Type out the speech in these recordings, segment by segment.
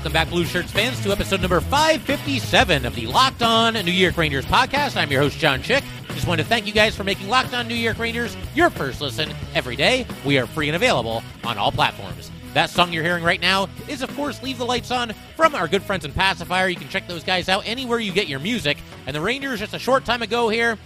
Welcome back, Blue Shirts fans, to episode number 557 of the Locked On New York Rangers podcast. I'm your host, John Chick. Just wanted to thank you guys for making Locked On New York Rangers your first listen every day. We are free and available on all platforms. That song you're hearing right now is, of course, Leave the Lights On from our good friends in Pacifier. You can check those guys out anywhere you get your music. And the Rangers, just a short time ago here,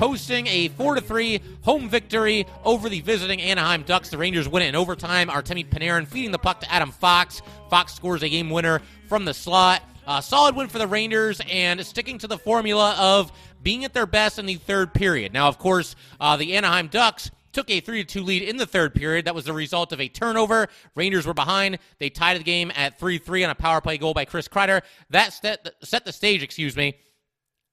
posting a 4 to 3 home victory over the visiting Anaheim Ducks. The Rangers win it in overtime. Artemi Panarin feeding the puck to Adam Fox. Fox scores a game winner from the slot. Solid win for the Rangers and sticking to the formula of being at their best in the third period. Now, of course, uh, the Anaheim Ducks took a 3 2 lead in the third period. That was the result of a turnover. Rangers were behind. They tied the game at 3 3 on a power play goal by Chris Kreider. That set, set the stage, excuse me,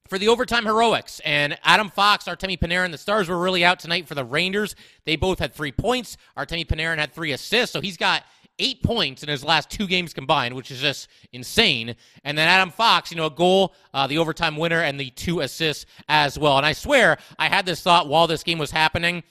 for the overtime heroics. And Adam Fox, Artemi Panarin, the Stars were really out tonight for the Rangers. They both had three points. Artemi Panarin had three assists, so he's got eight points in his last two games combined, which is just insane. And then Adam Fox, you know, a goal, uh, the overtime winner, and the two assists as well. And I swear, I had this thought while this game was happening.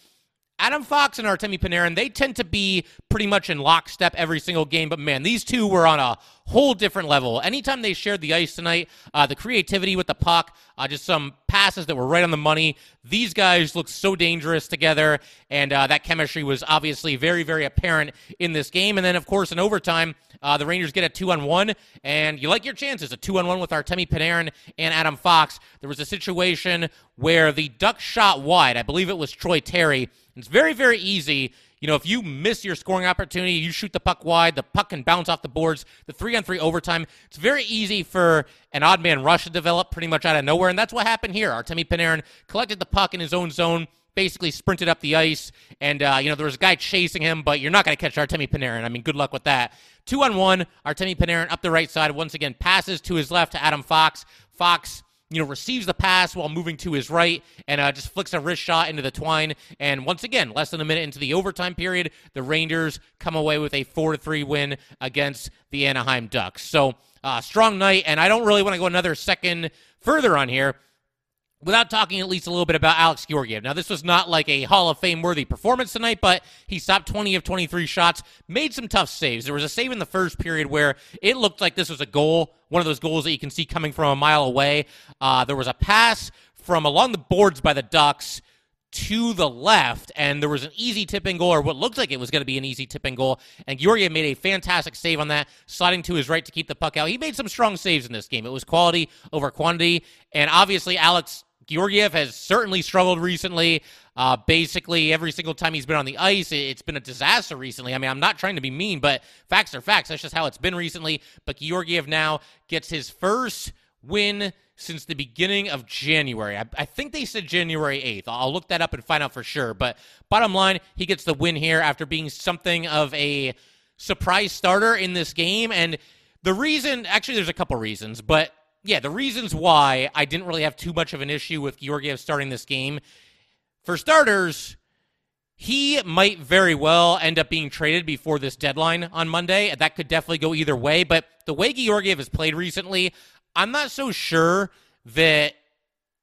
Adam Fox and Artemi Panarin, they tend to be pretty much in lockstep every single game, but man, these two were on a whole different level. Anytime they shared the ice tonight, uh, the creativity with the puck, uh, just some passes that were right on the money. These guys looked so dangerous together, and uh, that chemistry was obviously very, very apparent in this game. And then, of course, in overtime, uh, the Rangers get a two on one, and you like your chances a two on one with Artemi Panarin and Adam Fox. There was a situation where the Ducks shot wide. I believe it was Troy Terry. It's very, very easy. You know, if you miss your scoring opportunity, you shoot the puck wide, the puck can bounce off the boards. The three on three overtime, it's very easy for an odd man rush to develop pretty much out of nowhere. And that's what happened here. Artemi Panarin collected the puck in his own zone, basically sprinted up the ice. And, uh, you know, there was a guy chasing him, but you're not going to catch Artemi Panarin. I mean, good luck with that. Two on one, Artemi Panarin up the right side. Once again, passes to his left to Adam Fox. Fox you know, receives the pass while moving to his right and uh, just flicks a wrist shot into the twine. And once again, less than a minute into the overtime period, the Rangers come away with a 4 to 3 win against the Anaheim Ducks. So, uh, strong night. And I don't really want to go another second further on here without talking at least a little bit about Alex Georgiev. Now, this was not like a Hall of Fame worthy performance tonight, but he stopped 20 of 23 shots, made some tough saves. There was a save in the first period where it looked like this was a goal, one of those goals that you can see coming from a mile away. Uh, there was a pass from along the boards by the Ducks to the left, and there was an easy tipping goal, or what looked like it was going to be an easy tipping goal. And Georgiev made a fantastic save on that, sliding to his right to keep the puck out. He made some strong saves in this game. It was quality over quantity, and obviously Alex Georgiev has certainly struggled recently. Uh, basically, every single time he's been on the ice, it's been a disaster recently. I mean, I'm not trying to be mean, but facts are facts. That's just how it's been recently. But Georgiev now gets his first win since the beginning of January. I, I, think they said January 8th. I'll look that up and find out for sure. But bottom line, he gets the win here after being something of a surprise starter in this game. And the reason, actually, there's a couple reasons, but yeah, the reasons why I didn't really have too much of an issue with Georgiev starting this game. For starters, he might very well end up being traded before this deadline on Monday. and That could definitely go either way. But the way Georgiev has played recently, I'm not so sure that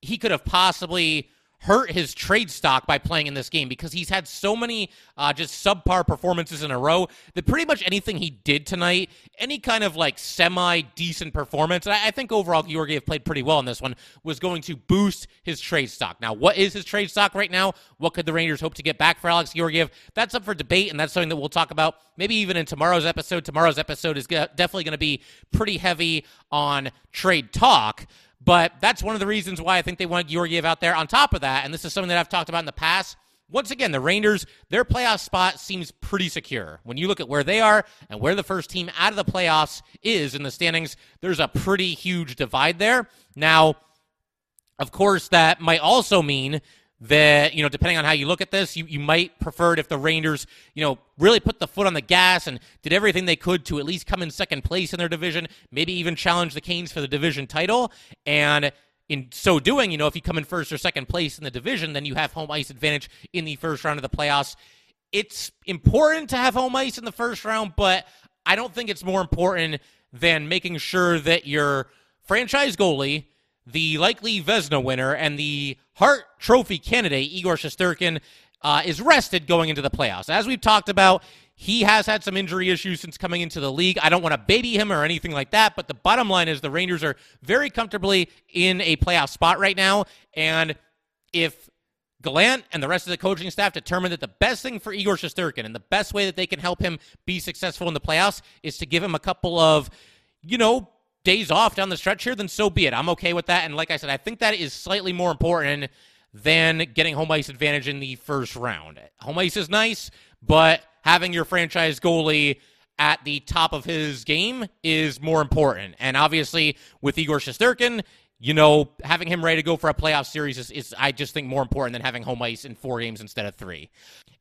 he could have possibly hurt his trade stock by playing in this game because he's had so many uh, just subpar performances in a row that pretty much anything he did tonight, any kind of like semi decent performance, I, I think overall Georgiev played pretty well in this one, was going to boost his trade stock. Now, what is his trade stock right now? What could the Rangers hope to get back for Alex Georgiev? That's up for debate, and that's something that we'll talk about maybe even in tomorrow's episode. Tomorrow's episode is definitely going to be pretty heavy on trade talk. But that's one of the reasons why I think they want Georgiev out there. On top of that, and this is something that I've talked about in the past, once again, the Rangers, their playoff spot seems pretty secure. When you look at where they are and where the first team out of the playoffs is in the standings, there's a pretty huge divide there. Now, of course, that might also mean that, you know, depending on how you look at this, you, you might prefer it if the Rangers, you know, really put the foot on the gas and did everything they could to at least come in second place in their division, maybe even challenge the Canes for the division title. And in so doing, you know, if you come in first or second place in the division, then you have home ice advantage in the first round of the playoffs. It's important to have home ice in the first round, but I don't think it's more important than making sure that your franchise goalie the likely Vezina winner and the Hart Trophy candidate, Igor Shesterkin, uh, is rested going into the playoffs. As we've talked about, he has had some injury issues since coming into the league. I don't want to baby him or anything like that, but the bottom line is the Rangers are very comfortably in a playoff spot right now. And if Gallant and the rest of the coaching staff determine that the best thing for Igor Shesterkin and the best way that they can help him be successful in the playoffs is to give him a couple of, you know, days off down the stretch here, then so be it. I'm okay with that. And like I said, I think that is slightly more important than getting home ice advantage in the first round. Home ice is nice, but having your franchise goalie at the top of his game is more important. And obviously, with Igor Shesterkin, you know, having him ready to go for a playoff series is, is, I just think, more important than having home ice in four games instead of three.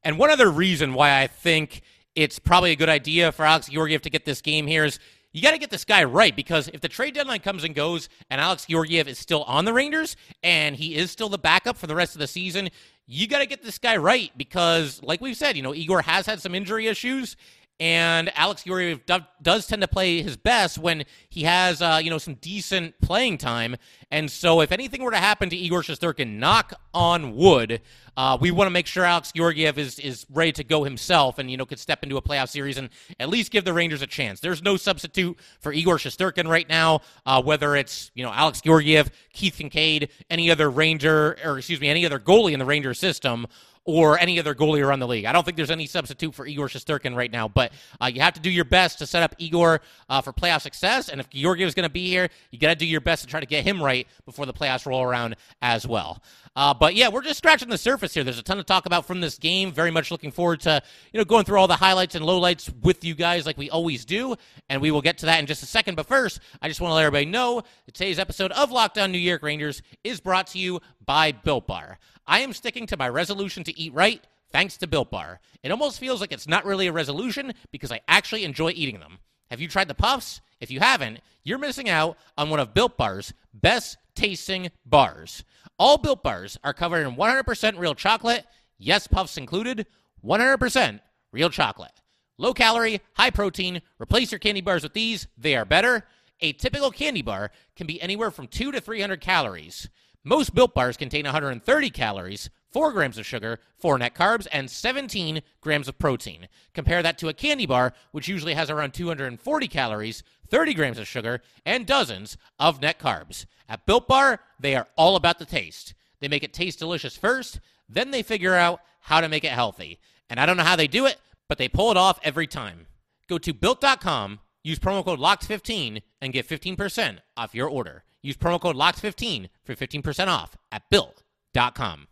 And one other reason why I think it's probably a good idea for Alex Georgiev to get this game here is you got to get this guy right because if the trade deadline comes and goes and Alex Georgiev is still on the Rangers and he is still the backup for the rest of the season, you got to get this guy right because, like we've said, you know, Igor has had some injury issues and Alex Georgiev does tend to play his best when he has, uh, you know, some decent playing time. And so, if anything were to happen to Igor Shesterkin, knock on wood, uh, we want to make sure Alex Georgiev is is ready to go himself, and you know, could step into a playoff series and at least give the Rangers a chance. There's no substitute for Igor Shesterkin right now. Uh, whether it's you know Alex Georgiev, Keith Kinkaid, any other Ranger, or excuse me, any other goalie in the Ranger system or any other goalie around the league. I don't think there's any substitute for Igor Shesterkin right now, but uh, you have to do your best to set up Igor uh, for playoff success. And if Georgiev is going to be here, you got to do your best to try to get him right before the playoffs roll around as well. Uh, but yeah, we're just scratching the surface here. There's a ton to talk about from this game. Very much looking forward to you know going through all the highlights and lowlights with you guys like we always do, and we will get to that in just a second. But first, I just want to let everybody know that today's episode of Locked On New York Rangers is brought to you by Built Bar. I am sticking to my resolution to eat right thanks to Built Bar. It almost feels like it's not really a resolution because I actually enjoy eating them. Have you tried the puffs? If you haven't, you're missing out on one of Built Bar's best tasting bars. All Built Bars are covered in 100% real chocolate, yes, puffs included, 100% real chocolate. Low calorie, high protein. Replace your candy bars with these, they are better. A typical candy bar can be anywhere from 2 to 300 calories. Most built bars contain 130 calories, 4 grams of sugar, 4 net carbs, and 17 grams of protein. Compare that to a candy bar, which usually has around 240 calories, 30 grams of sugar, and dozens of net carbs. At Built Bar, they are all about the taste. They make it taste delicious first, then they figure out how to make it healthy. And I don't know how they do it, but they pull it off every time. Go to built.com, use promo code LOCKED15, and get 15% off your order. Use promo code LOCKS15 for 15% off at built.com.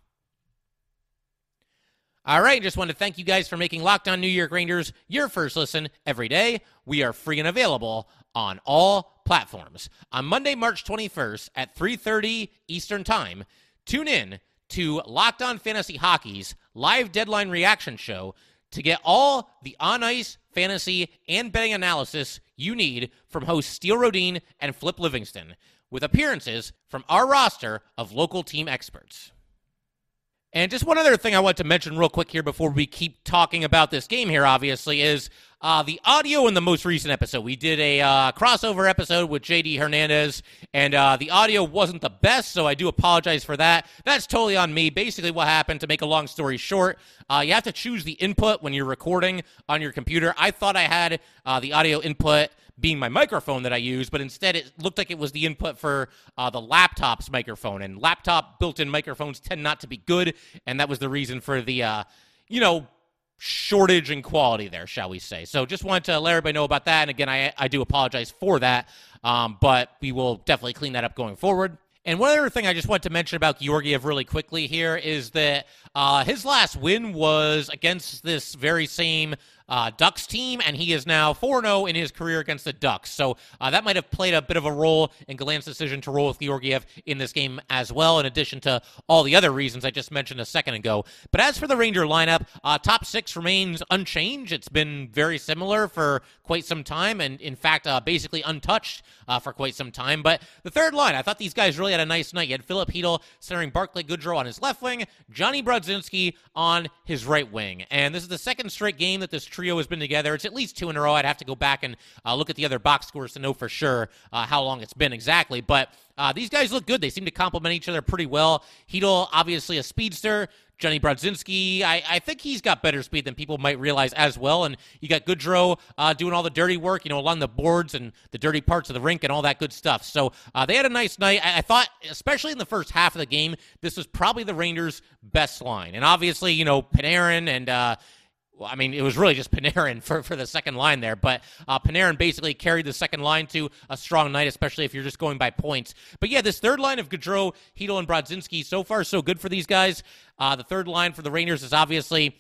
All right, just want to thank you guys for making Locked On New York Rangers your first listen every day. We are free and available on all platforms. On Monday, March 21st at 3:30 Eastern Time, tune in to Locked On Fantasy Hockey's live deadline reaction show to get all the on ice fantasy and betting analysis you need from hosts Steele Rodine and Flip Livingston with appearances from our roster of local team experts. And just one other thing I want to mention real quick here before we keep talking about this game here, obviously, is uh, the audio in the most recent episode. We did a uh, crossover episode with JD Hernandez, and uh, the audio wasn't the best, so I do apologize for that. That's totally on me. Basically, what happened, to make a long story short, uh, you have to choose the input when you're recording on your computer. I thought I had uh, the audio input being my microphone that I use, but instead it looked like it was the input for uh, the laptop's microphone. And laptop built in microphones tend not to be good. And that was the reason for the, uh, you know, shortage in quality there, shall we say. So just wanted to let everybody know about that. And again, I, I do apologize for that, um, but we will definitely clean that up going forward. And one other thing I just want to mention about Georgiev really quickly here is that uh, his last win was against this very same uh, Ducks team, and he is now 4 0 in his career against the Ducks. So uh, that might have played a bit of a role in Gallant's decision to roll with Georgiev in this game as well, in addition to all the other reasons I just mentioned a second ago. But as for the Ranger lineup, uh, top six remains unchanged. It's been very similar for quite some time, and in fact, uh, basically untouched uh, for quite some time. But the third line, I thought these guys really had a nice night. You had Filip Chytil centering Barclay Goodrow on his left wing, Jonny Brodzinski on his right wing. And this is the second straight game that this trio has been together. It's at least two in a row. I'd have to go back and uh, look at the other box scores to know for sure uh, how long it's been exactly. But uh, these guys look good. They seem to complement each other pretty well. Chytil, obviously a speedster. Jonny Brodzinski, I, I, think he's got better speed than people might realize as well. And you got Goodrow uh, doing all the dirty work, you know, along the boards and the dirty parts of the rink and all that good stuff. So uh, they had a nice night. I, I, thought, especially in the first half of the game, this was probably the Rangers' best line. And obviously, you know, Panarin and uh, well, I mean, it was really just Panarin for, for the second line there, but uh, Panarin basically carried the second line to a strong night, especially if you're just going by points. But yeah, this third line of Goodrow, Chytil, and Brodzinski, so far so good for these guys. Uh, the third line for the Rangers is obviously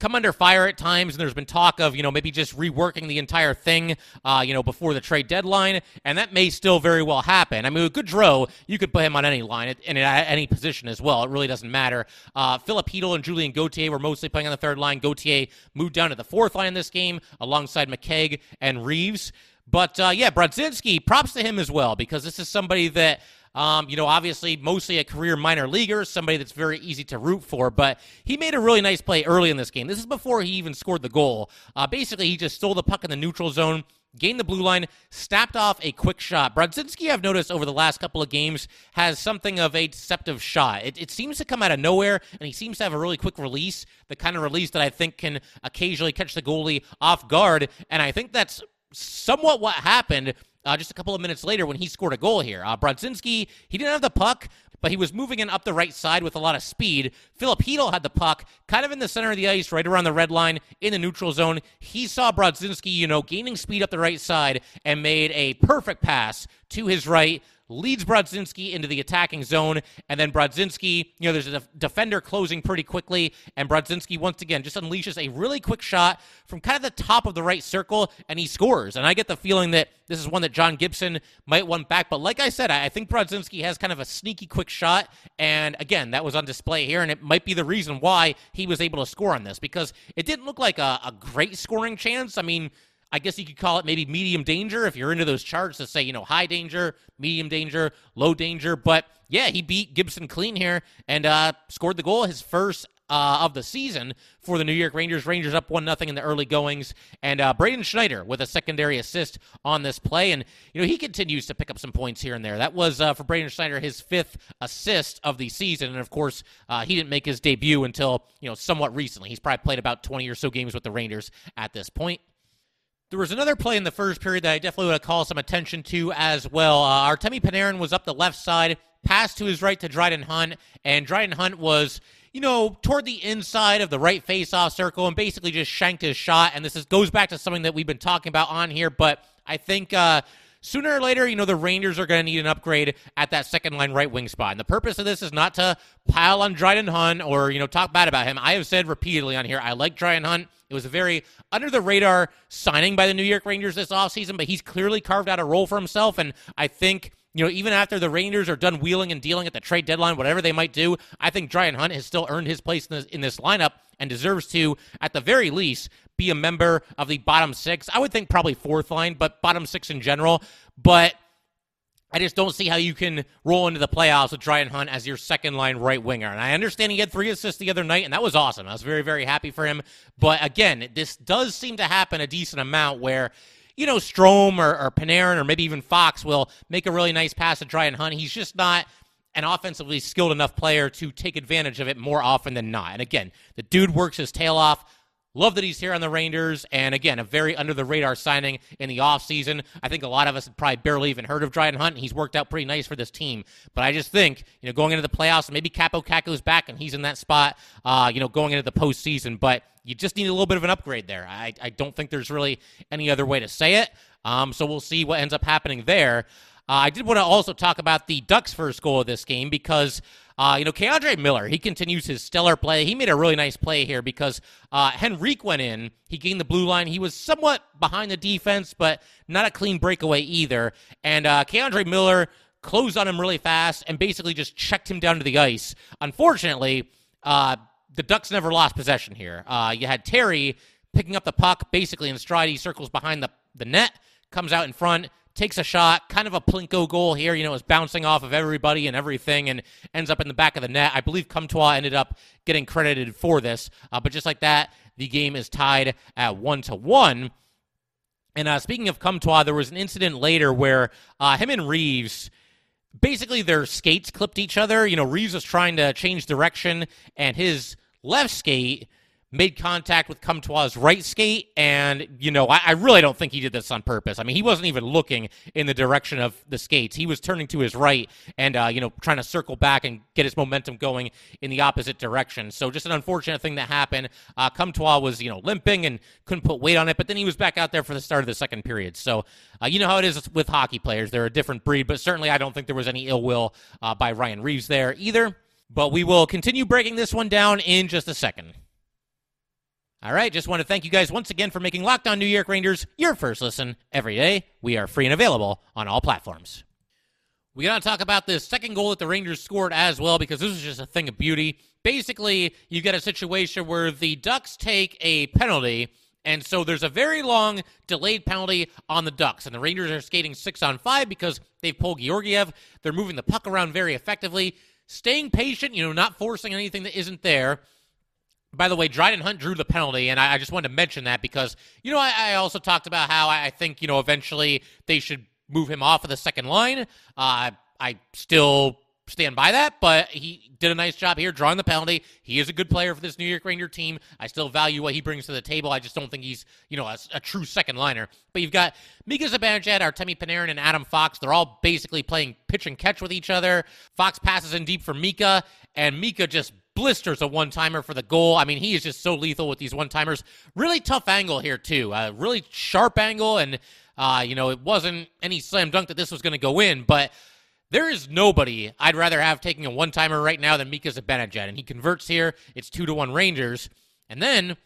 come under fire at times, and there's been talk of you know maybe just reworking the entire thing, uh, you know, before the trade deadline, and that may still very well happen. I mean, with Goodrow, you could put him on any line and at any position as well. It really doesn't matter. Uh, Chytil and Julien Gauthier were mostly playing on the third line. Gauthier moved down to the fourth line in this game alongside McKegg and Reaves. But uh, yeah, Brodzinski, props to him as well because this is somebody that um, you know, obviously, mostly a career minor leaguer, somebody that's very easy to root for, but he made a really nice play early in this game. This is before he even scored the goal. Uh, basically, he just stole the puck in the neutral zone gained the blue line, snapped off a quick shot. Brodzinski, I've noticed over the last couple of games, has something of a deceptive shot. It, it, seems to come out of nowhere, and he seems to have a really quick release, the kind of release that I think can occasionally catch the goalie off guard. And I think that's somewhat what happened uh, just a couple of minutes later when he scored a goal here. Uh, he didn't have the puck, but he was moving in up the right side with a lot of speed. Filip Chytil had the puck kind of in the center of the ice, right around the red line in the neutral zone. He saw Brodzinski, you know, gaining speed up the right side and made a perfect pass to his right leads Brodzinski into the attacking zone, and then Brodzinski, you know, there's a defender closing pretty quickly, and Brodzinski once again just unleashes a really quick shot from kind of the top of the right circle, and he scores. And I get the feeling that this is one that John Gibson might want back, but like I said, I think Brodzinski has kind of a sneaky quick shot, and again, that was on display here, and it might be the reason why he was able to score on this because it didn't look like a, a great scoring chance. I mean. I guess you could call it maybe medium danger if you're into those charts to say, you know, high danger, medium danger, low danger. But yeah, he beat Gibson clean here and uh, scored the goal, his first uh, of the season for the New York Rangers. Rangers up one nothing in the early goings, and uh, Braden Schneider with a secondary assist on this play, and you know he continues to pick up some points here and there. That was uh, for Braden Schneider his fifth assist of the season, and of course uh, he didn't make his debut until you know somewhat recently. He's probably played about twenty or so games with the Rangers at this point. There was another play in the first period that I definitely want to call some attention to as well. Uh, Artemi Panarin was up the left side, passed to his right to Dryden Hunt, and Dryden Hunt was, you know, toward the inside of the right face-off circle and basically just shanked his shot. And this is, goes back to something that we've been talking about on here, but I think uh, sooner or later, you know, the Rangers are going to need an upgrade at that second line right wing spot. And the purpose of this is not to pile on Dryden Hunt or, you know, talk bad about him. I have said repeatedly on here, I like Dryden Hunt. It was a very under the radar signing by the New York Rangers this offseason, but he's clearly carved out a role for himself. And I think you know, even after the Rangers are done wheeling and dealing at the trade deadline, whatever they might do, I think Dryden Hunt has still earned his place in this, in this lineup and deserves to, at the very least, be a member of the bottom six. I would think probably fourth line, but bottom six in general. But I just don't see how you can roll into the playoffs with Dryden Hunt as your second line right winger. And I understand he had three assists the other night, and that was awesome. I was very, very happy for him. But again, this does seem to happen a decent amount where you know, Strome or, or Panarin or maybe even Fox will make a really nice pass to Dryden Hunt. He's just not an offensively skilled enough player to take advantage of it more often than not. And again, the dude works his tail off. Love that he's here on the Rangers. And again, a very under the radar signing in the offseason. I think a lot of us probably barely even heard of Dryden Hunt. He's worked out pretty nice for this team. But I just think, you know, going into the playoffs, maybe Kaapo Kakko's back and he's in that spot, uh, you know, going into the postseason. But you just need a little bit of an upgrade there. I, I don't think there's really any other way to say it. Um, so we'll see what ends up happening there. Uh, I did want to also talk about the Ducks' first goal of this game because Uh, you know, K'Andre Miller, he continues his stellar play. He made a really nice play here because uh, Henrique went in. He gained the blue line. He was somewhat behind the defense, but not a clean breakaway either. And uh, K'Andre Miller closed on him really fast and basically just checked him down to the ice. Unfortunately, uh, the Ducks never lost possession here. Uh, you had Terry picking up the puck basically in stride. He circles behind the, the net, comes out in front, takes a shot, kind of a plinko goal here. You know, it's bouncing off of everybody and everything and ends up in the back of the net. I believe Comtois ended up getting credited for this. Uh, but just like that, the game is tied at one to one. And uh, speaking of Comtois, there was an incident later where uh, him and Reaves basically their skates clipped each other. You know, Reaves was trying to change direction, and his left skate made contact with Comtois' right skate, and you know, I, I, really don't think he did this on purpose. I mean, he wasn't even looking in the direction of the skates; he was turning to his right and uh, you know, trying to circle back and get his momentum going in the opposite direction. So, just an unfortunate thing that happened. Uh, Comtois was you know limping and couldn't put weight on it, but then he was back out there for the start of the second period. So, uh, you know how it is with hockey players; they're a different breed. But certainly, I don't think there was any ill will uh, by Ryan Reaves there either. But we will continue breaking this one down in just a second. All right, just want to thank you guys once again for making Locked On New York Rangers your first listen every day. We are free and available on all platforms. We got to talk about this second goal that the Rangers scored as well because this is just a thing of beauty. Basically, you get a situation where the Ducks take a penalty, and so there's a very long delayed penalty on the Ducks, and the Rangers are skating six on five because they've pulled Georgiev. They're moving the puck around very effectively, staying patient, you know, not forcing anything that isn't there. By the way, Dryden Hunt drew the penalty, and I, I just wanted to mention that because, you know, I, I also talked about how I, think, you know, eventually they should move him off of the second line. Uh, I still stand by that, but he did a nice job here drawing the penalty. He is a good player for this New York Ranger team. I still value what he brings to the table. I just don't think he's, you know, a, a true second liner. But you've got Mika Zibanejad, Artemi Panarin, and Adam Fox. They're all basically playing pitch and catch with each other. Fox passes in deep for Mika, and Mika just blisters a one timer for the goal. I mean, he is just so lethal with these one timers. Really tough angle here, too. A really sharp angle. And, uh, you know, it wasn't any slam dunk that this was going to go in, but there is nobody I'd rather have taking a one timer right now than Mika Zibanejad. And he converts here. It's two to one Rangers. And then.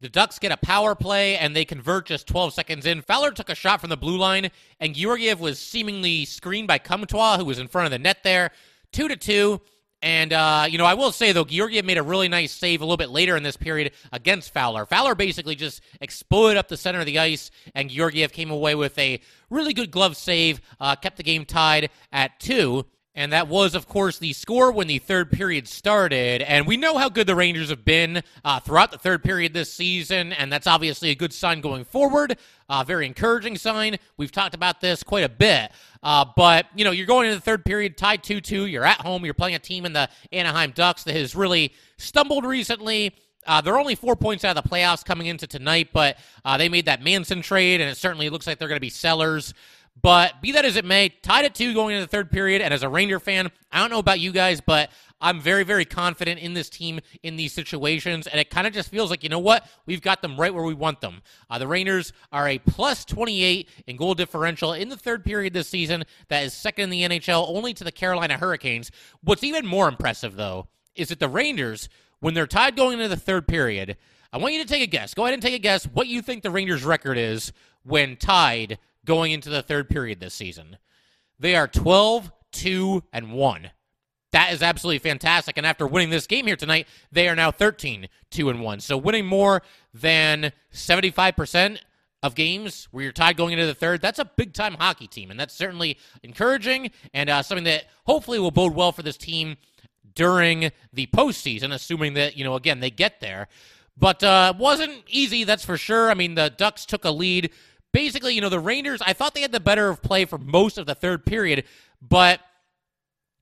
The Ducks get a power play and they convert just 12 seconds in. Fowler took a shot from the blue line, and Georgiev was seemingly screened by Comtois, who was in front of the net there. Two to two. And, uh, you know, I will say, though, Georgiev made a really nice save a little bit later in this period against Fowler. Fowler basically just exploded up the center of the ice, and Georgiev came away with a really good glove save, uh, kept the game tied at two. And that was, of course, the score when the third period started. And we know how good the Rangers have been uh, throughout the third period this season, and that's obviously a good sign going forward. Uh, very encouraging sign. We've talked about this quite a bit. Uh, but, you know, you're going into the third period tied 2 2. You're at home. You're playing a team in the Anaheim Ducks that has really stumbled recently. Uh, they're only four points out of the playoffs coming into tonight, but uh, they made that Manson trade, and it certainly looks like they're going to be sellers. But be that as it may, tied at two going into the third period. And as a Ranger fan, I don't know about you guys, but I'm very, very confident in this team in these situations. And it kind of just feels like, you know what? We've got them right where we want them. Uh, the Rangers are a plus 28 in goal differential in the third period this season. That is second in the NHL, only to the Carolina Hurricanes. What's even more impressive, though, is that the Rangers, when they're tied going into the third period, I want you to take a guess. Go ahead and take a guess what you think the Rangers' record is when tied going into the third period this season. They are 12, 2, and 1. That is absolutely fantastic. And after winning this game here tonight, they are now 13, 2, and 1. So winning more than 75% of games where you're tied going into the third, that's a big time hockey team. And that's certainly encouraging and uh, something that hopefully will bode well for this team during the postseason, assuming that, you know, again, they get there. But uh, wasn't easy, that's for sure. I mean, the Ducks took a lead basically, you know, the Rangers, I thought they had the better of play for most of the third period, but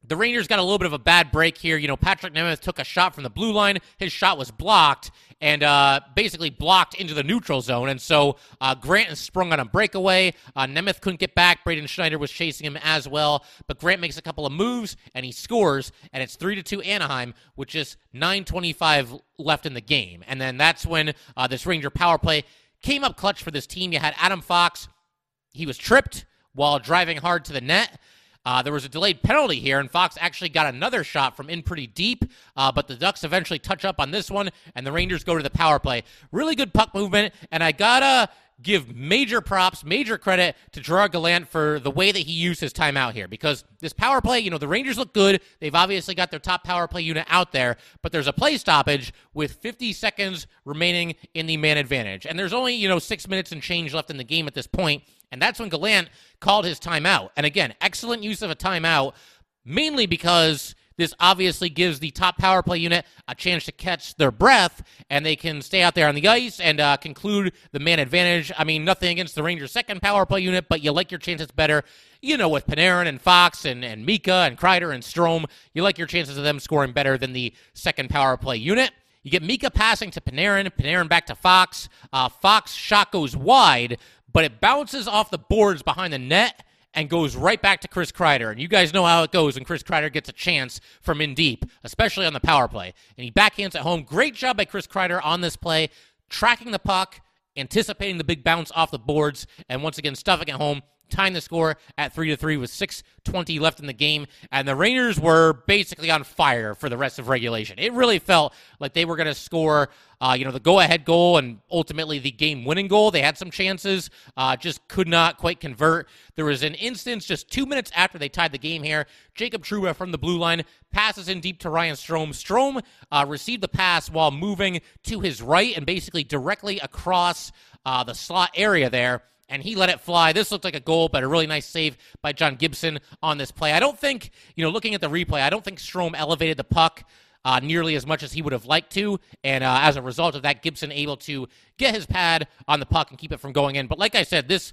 the Rangers got a little bit of a bad break here. You know, Patrik Nemeth took a shot from the blue line. His shot was blocked and uh, basically blocked into the neutral zone. And so uh, Grant sprung on a breakaway. Uh, Nemeth couldn't get back. Braden Schneider was chasing him as well. But Grant makes a couple of moves and he scores. And it's 3 to 2 Anaheim which is 9.25 left in the game. And then that's when uh, this Ranger power play came up clutch for this team. You had Adam Fox. He was tripped while driving hard to the net. Uh, there was a delayed penalty here, and Fox actually got another shot from in pretty deep, uh, but the Ducks eventually touch up on this one, and the Rangers go to the power play. Really good puck movement, and I gotta give major props, major credit to Gerard Gallant for the way that he used his timeout here because this power play, you know, the Rangers look good. They've obviously got their top power play unit out there, but there's a play stoppage with 50 seconds remaining in the man advantage. And there's only, you know, six minutes and change left in the game at this point, And that's when Gallant called his timeout. And again, excellent use of a timeout, mainly because this obviously gives the top power play unit a chance to catch their breath, and they can stay out there on the ice and uh, conclude the man advantage. I mean, nothing against the Rangers' second power play unit, but you like your chances better. You know, with Panarin and Fox and, and Mika and Kreider and Strome, you like your chances of them scoring better than the second power play unit. You get Mika passing to Panarin, Panarin back to Fox. Uh, Fox shot goes wide, but it bounces off the boards behind the net and goes right back to Chris Kreider. And you guys know how it goes when Chris Kreider gets a chance from in deep, especially on the power play. And he backhands at home. Great job by Chris Kreider on this play, tracking the puck, anticipating the big bounce off the boards, and once again stuffing it home tying the score at 3 to 3 with 6:20 left in the game and the Rangers were basically on fire for the rest of regulation. It really felt like they were going to score uh, you know, the go-ahead goal and ultimately the game-winning goal. They had some chances, uh, just could not quite convert. There was an instance just two minutes after they tied the game here. Jacob Trouba from the blue line passes in deep to Ryan Strome. Strome uh, received the pass while moving to his right and basically directly across uh, the slot area there and he let it fly. This looked like a goal, but a really nice save by John Gibson on this play. I don't think, you know, looking at the replay, I don't think Strome elevated the puck uh, nearly as much as he would have liked to. And uh, as a result of that, Gibson able to get his pad on the puck and keep it from going in. But like I said, this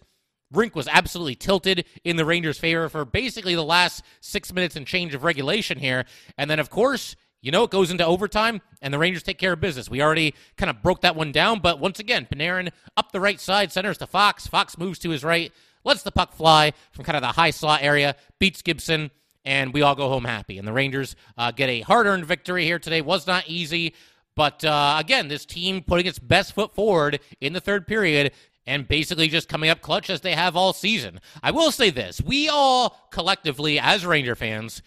rink was absolutely tilted in the Rangers' favor for basically the last six minutes and change of regulation here. And then, of course, you know, it goes into overtime, and the Rangers take care of business. We already kind of broke that one down, but once again, Panarin up the right side, centers to Fox. Fox moves to his right, lets the puck fly from kind of the high slot area, beats Gibson, and we all go home happy. And the Rangers uh, get a hard earned victory here today. Was not easy, but uh, again, this team putting its best foot forward in the third period and basically just coming up clutch as they have all season. I will say this we all collectively, as Ranger fans,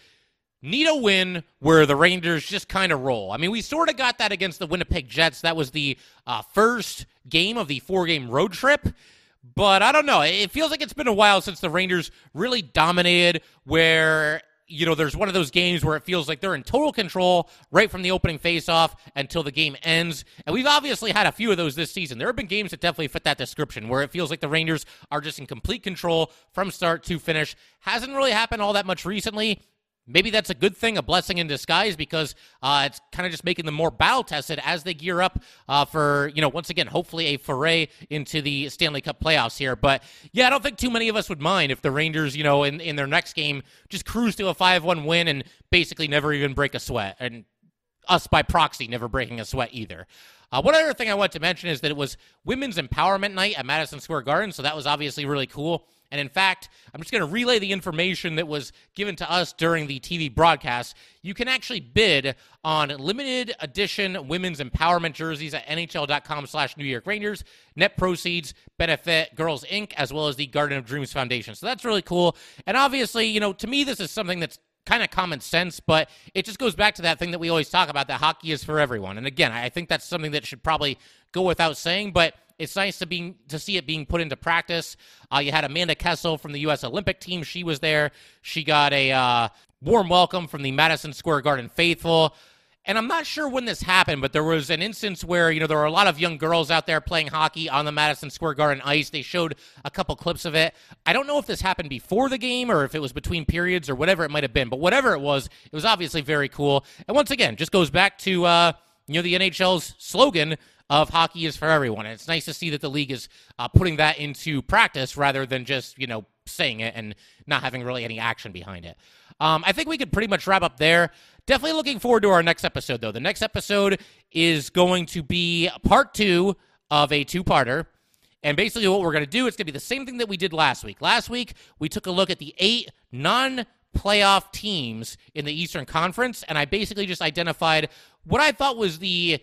need a win where the Rangers just kind of roll. I mean, we sort of got that against the Winnipeg Jets. That was the uh, first game of the four game road trip. But I don't know. It feels like it's been a while since the Rangers really dominated, where, you know, there's one of those games where it feels like they're in total control right from the opening faceoff until the game ends. And we've obviously had a few of those this season. There have been games that definitely fit that description, where it feels like the Rangers are just in complete control from start to finish. Hasn't really happened all that much recently. Maybe that's a good thing, a blessing in disguise, because uh, it's kind of just making them more battle tested as they gear up uh, for, you know, once again, hopefully a foray into the Stanley Cup playoffs here. But yeah, I don't think too many of us would mind if the Rangers, you know, in, in their next game just cruise to a 5 1 win and basically never even break a sweat. And us by proxy never breaking a sweat either. Uh, one other thing I want to mention is that it was Women's Empowerment Night at Madison Square Garden, so that was obviously really cool. And in fact, I'm just going to relay the information that was given to us during the TV broadcast. You can actually bid on limited edition women's empowerment jerseys at nhl.com slash New York Rangers. Net proceeds benefit Girls Inc. as well as the Garden of Dreams Foundation. So that's really cool. And obviously, you know, to me, this is something that's kind of common sense, but it just goes back to that thing that we always talk about that hockey is for everyone. And again, I think that's something that should probably go without saying, but it's nice to be to see it being put into practice. Uh, you had Amanda Kessel from the U.S. Olympic team; she was there. She got a uh, warm welcome from the Madison Square Garden faithful. And I'm not sure when this happened, but there was an instance where, you know, there were a lot of young girls out there playing hockey on the Madison Square Garden ice. They showed a couple clips of it. I don't know if this happened before the game or if it was between periods or whatever it might have been, but whatever it was, it was obviously very cool. And once again, just goes back to, uh, you know, the NHL's slogan of hockey is for everyone. And it's nice to see that the league is uh, putting that into practice rather than just, you know, saying it and not having really any action behind it. Um, I think we could pretty much wrap up there. Definitely looking forward to our next episode, though. The next episode is going to be part two of a two parter. And basically, what we're going to do is going to be the same thing that we did last week. Last week, we took a look at the eight non playoff teams in the Eastern Conference, and I basically just identified what I thought was the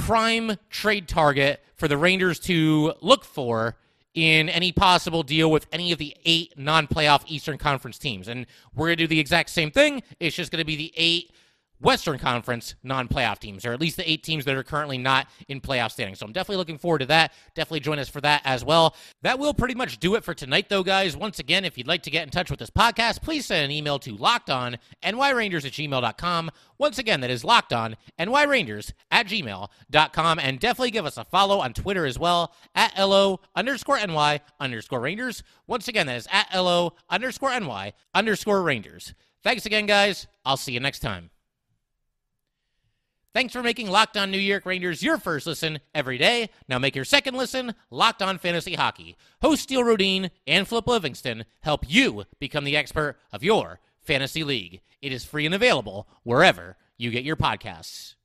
prime trade target for the Rangers to look for in any possible deal with any of the eight non playoff Eastern Conference teams. And we're going to do the exact same thing. It's just going to be the eight Western Conference non playoff teams, or at least the eight teams that are currently not in playoff standing. So I'm definitely looking forward to that. Definitely join us for that as well. That will pretty much do it for tonight, though, guys. Once again, if you'd like to get in touch with this podcast, please send an email to lockedonnyrangers at gmail.com. Once again, that is lockedonnyrangers at gmail.com. And definitely give us a follow on Twitter as well at LO underscore NY underscore Rangers. Once again, that is at LO underscore NY underscore Rangers. Thanks again, guys. I'll see you next time. Thanks for making Locked On New York Rangers your first listen every day. Now make your second listen Locked On Fantasy Hockey. Host Steele Rodine and Flip Livingston help you become the expert of your fantasy league. It is free and available wherever you get your podcasts.